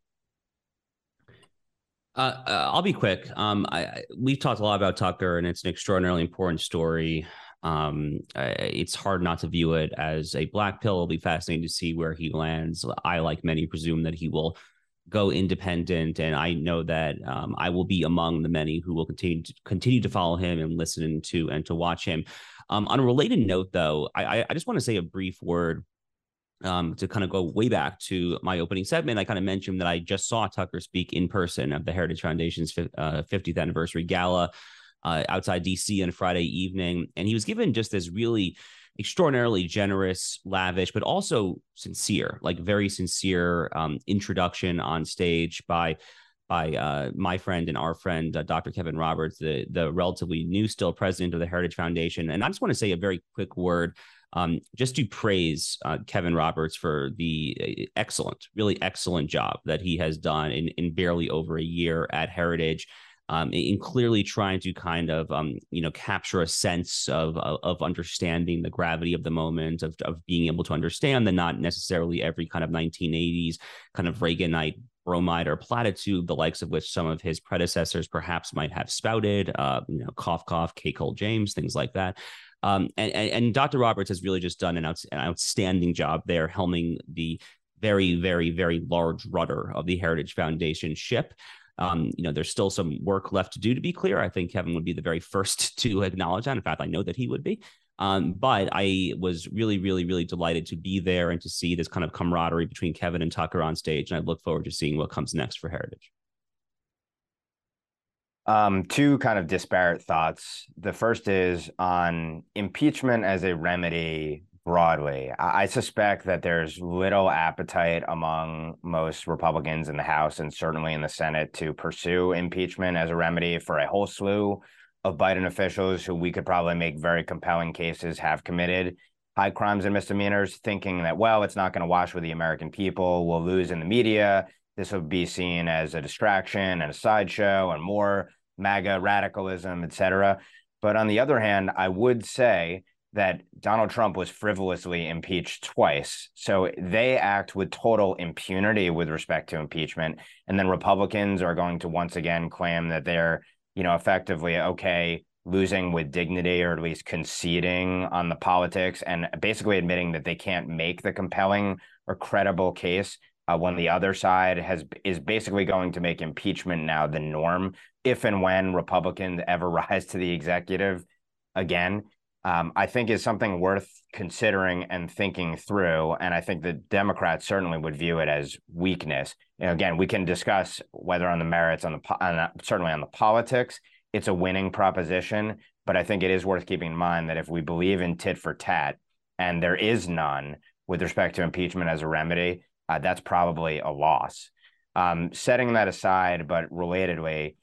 Uh, uh, I'll be quick. Um, I, we've talked a lot about Tucker, and it's an extraordinarily important story. Um, it's hard not to view it as a black pill. It'll be fascinating to see where he lands. I, like many, presume that he will go independent, and I know that um, I will be among the many who will continue to continue to follow him and listen to and to watch him. Um, on a related note, though, I, I just want to say a brief word um, to kind of go way back to my opening segment, I kind of mentioned that I just saw Tucker speak in person at the Heritage Foundation's uh, 50th anniversary gala uh, outside DC on Friday evening. And he was given just this really extraordinarily generous, lavish, but also sincere, like very sincere um, introduction on stage by by uh, my friend and our friend uh, Dr. Kevin Roberts, the the relatively new still president of the Heritage Foundation. And I just want to say a very quick word um, just to praise uh, Kevin Roberts for the uh, excellent, really excellent job that he has done in, in barely over a year at Heritage. Um, in clearly trying to kind of um, you know capture a sense of, of, of understanding the gravity of the moment of of being able to understand that not necessarily every kind of 1980s kind of Reaganite bromide or platitude, the likes of which some of his predecessors perhaps might have spouted, uh, you know, cough, cough, Kay Coles James, things like that. Um, and, and, and Dr. Roberts has really just done an, out, an outstanding job there, helming the very, very, very large rudder of the Heritage Foundation ship. Um, you know, there's still some work left to do. To be clear, I think Kevin would be the very first to acknowledge that. In fact, I know that he would be. Um, but I was really, really, really delighted to be there and to see this kind of camaraderie between Kevin and Tucker on stage. And I look forward to seeing what comes next for Heritage. Um, two kind of disparate thoughts. The first is on impeachment as a remedy broadly. I, suspect that there's little appetite among most Republicans in the House and certainly in the Senate to pursue impeachment as a remedy for a whole slew of Biden officials who we could probably make very compelling cases have committed high crimes and misdemeanors, thinking that, well, it's not going to wash with the American people. We'll lose in the media this would be seen as a distraction and a sideshow and more MAGA radicalism, et cetera. But on the other hand, I would say that Donald Trump was frivolously impeached twice. So they act with total impunity with respect to impeachment. And then Republicans are going to once again claim that they're, you know, effectively okay losing with dignity or at least conceding on the politics and basically admitting that they can't make the compelling or credible case uh, when the other side has is basically going to make impeachment now the norm if and when Republicans ever rise to the executive again. Um, I think is something worth considering and thinking through. And I think the Democrats certainly would view it as weakness. Know, again, we can discuss whether on the merits, on the on, certainly on the politics, it's a winning proposition. But I think it is worth keeping in mind that if we believe in tit for tat, and there is none with respect to impeachment as a remedy, uh, that's probably a loss. Um, setting that aside, but relatedly,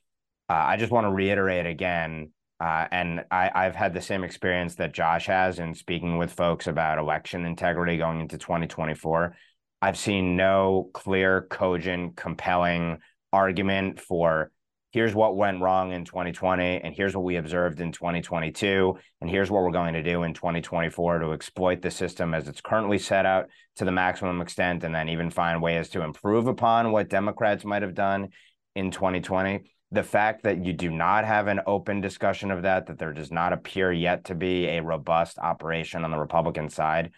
uh, I just want to reiterate again, uh, and I, I've had the same experience that Josh has in speaking with folks about election integrity going into 2024. I've seen no clear, cogent, compelling argument for here's what went wrong in 2020 and here's what we observed in 2022 and here's what we're going to do in 2024 to exploit the system as it's currently set out to the maximum extent and then even find ways to improve upon what democrats might have done in 2020 the fact that you do not have an open discussion of that that there does not appear yet to be a robust operation on the republican side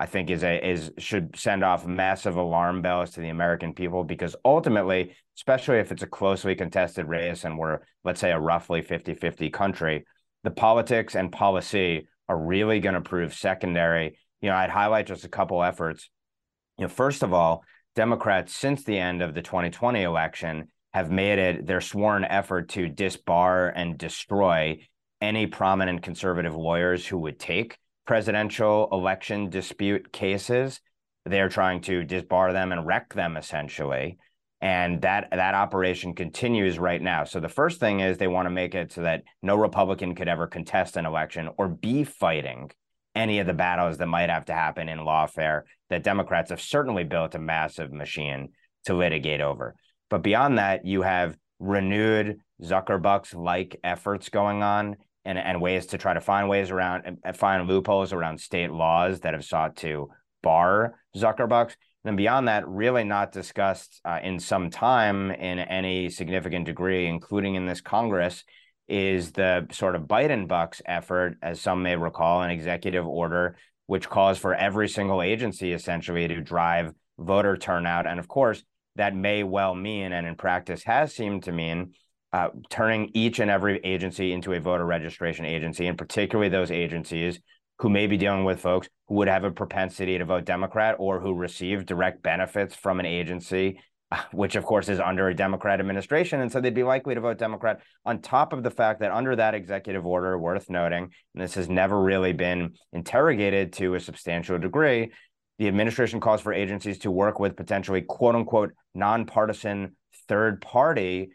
I think is a is should send off massive alarm bells to the American people because ultimately, especially if it's a closely contested race and we're let's say a roughly 50-50 country, the politics and policy are really going to prove secondary. You know, I'd highlight just a couple efforts. You know, first of all, Democrats since the end of the 2020 election have made it their sworn effort to disbar and destroy any prominent conservative lawyers who would take presidential election dispute cases. They're trying to disbar them and wreck them essentially. And that that operation continues right now. So the first thing is they want to make it so that no Republican could ever contest an election or be fighting any of the battles that might have to happen in lawfare that Democrats have certainly built a massive machine to litigate over. But beyond that, you have renewed Zuckerbucks like efforts going on and, and ways to try to find ways around and find loopholes around state laws that have sought to bar Zuckerbucks. And then beyond that, really not discussed uh, in some time in any significant degree, including in this Congress, is the sort of Biden Bucks effort, as some may recall, an executive order which calls for every single agency essentially to drive voter turnout. And of course, that may well mean, and in practice has seemed to mean, uh, turning each and every agency into a voter registration agency, and particularly those agencies who may be dealing with folks who would have a propensity to vote Democrat or who receive direct benefits from an agency, which of course is under a Democrat administration. And so they'd be likely to vote Democrat, on top of the fact that under that executive order, worth noting, and this has never really been interrogated to a substantial degree, the administration calls for agencies to work with potentially quote unquote nonpartisan third party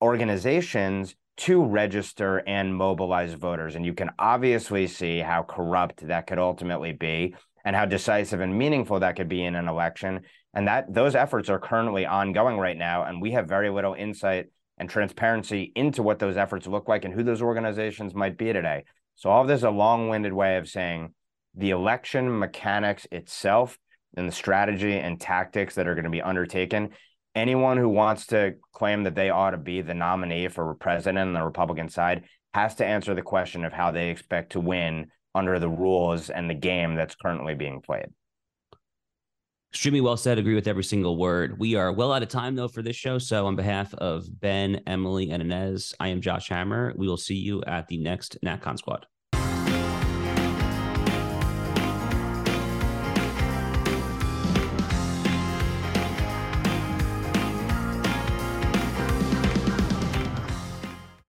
organizations to register and mobilize voters. And you can obviously see how corrupt that could ultimately be and how decisive and meaningful that could be in an election. And that those efforts are currently ongoing right now. And we have very little insight and transparency into what those efforts look like and who those organizations might be today. So all of this is a long-winded way of saying the election mechanics itself and the strategy and tactics that are going to be undertaken anyone who wants to claim that they ought to be the nominee for president on the Republican side has to answer the question of how they expect to win under the rules and the game that's currently being played. Extremely well said. Agree with every single word. We are well out of time though for this show. So on behalf of Ben, Emily, and Inez, I am Josh Hammer. We will see you at the next NatCon squad.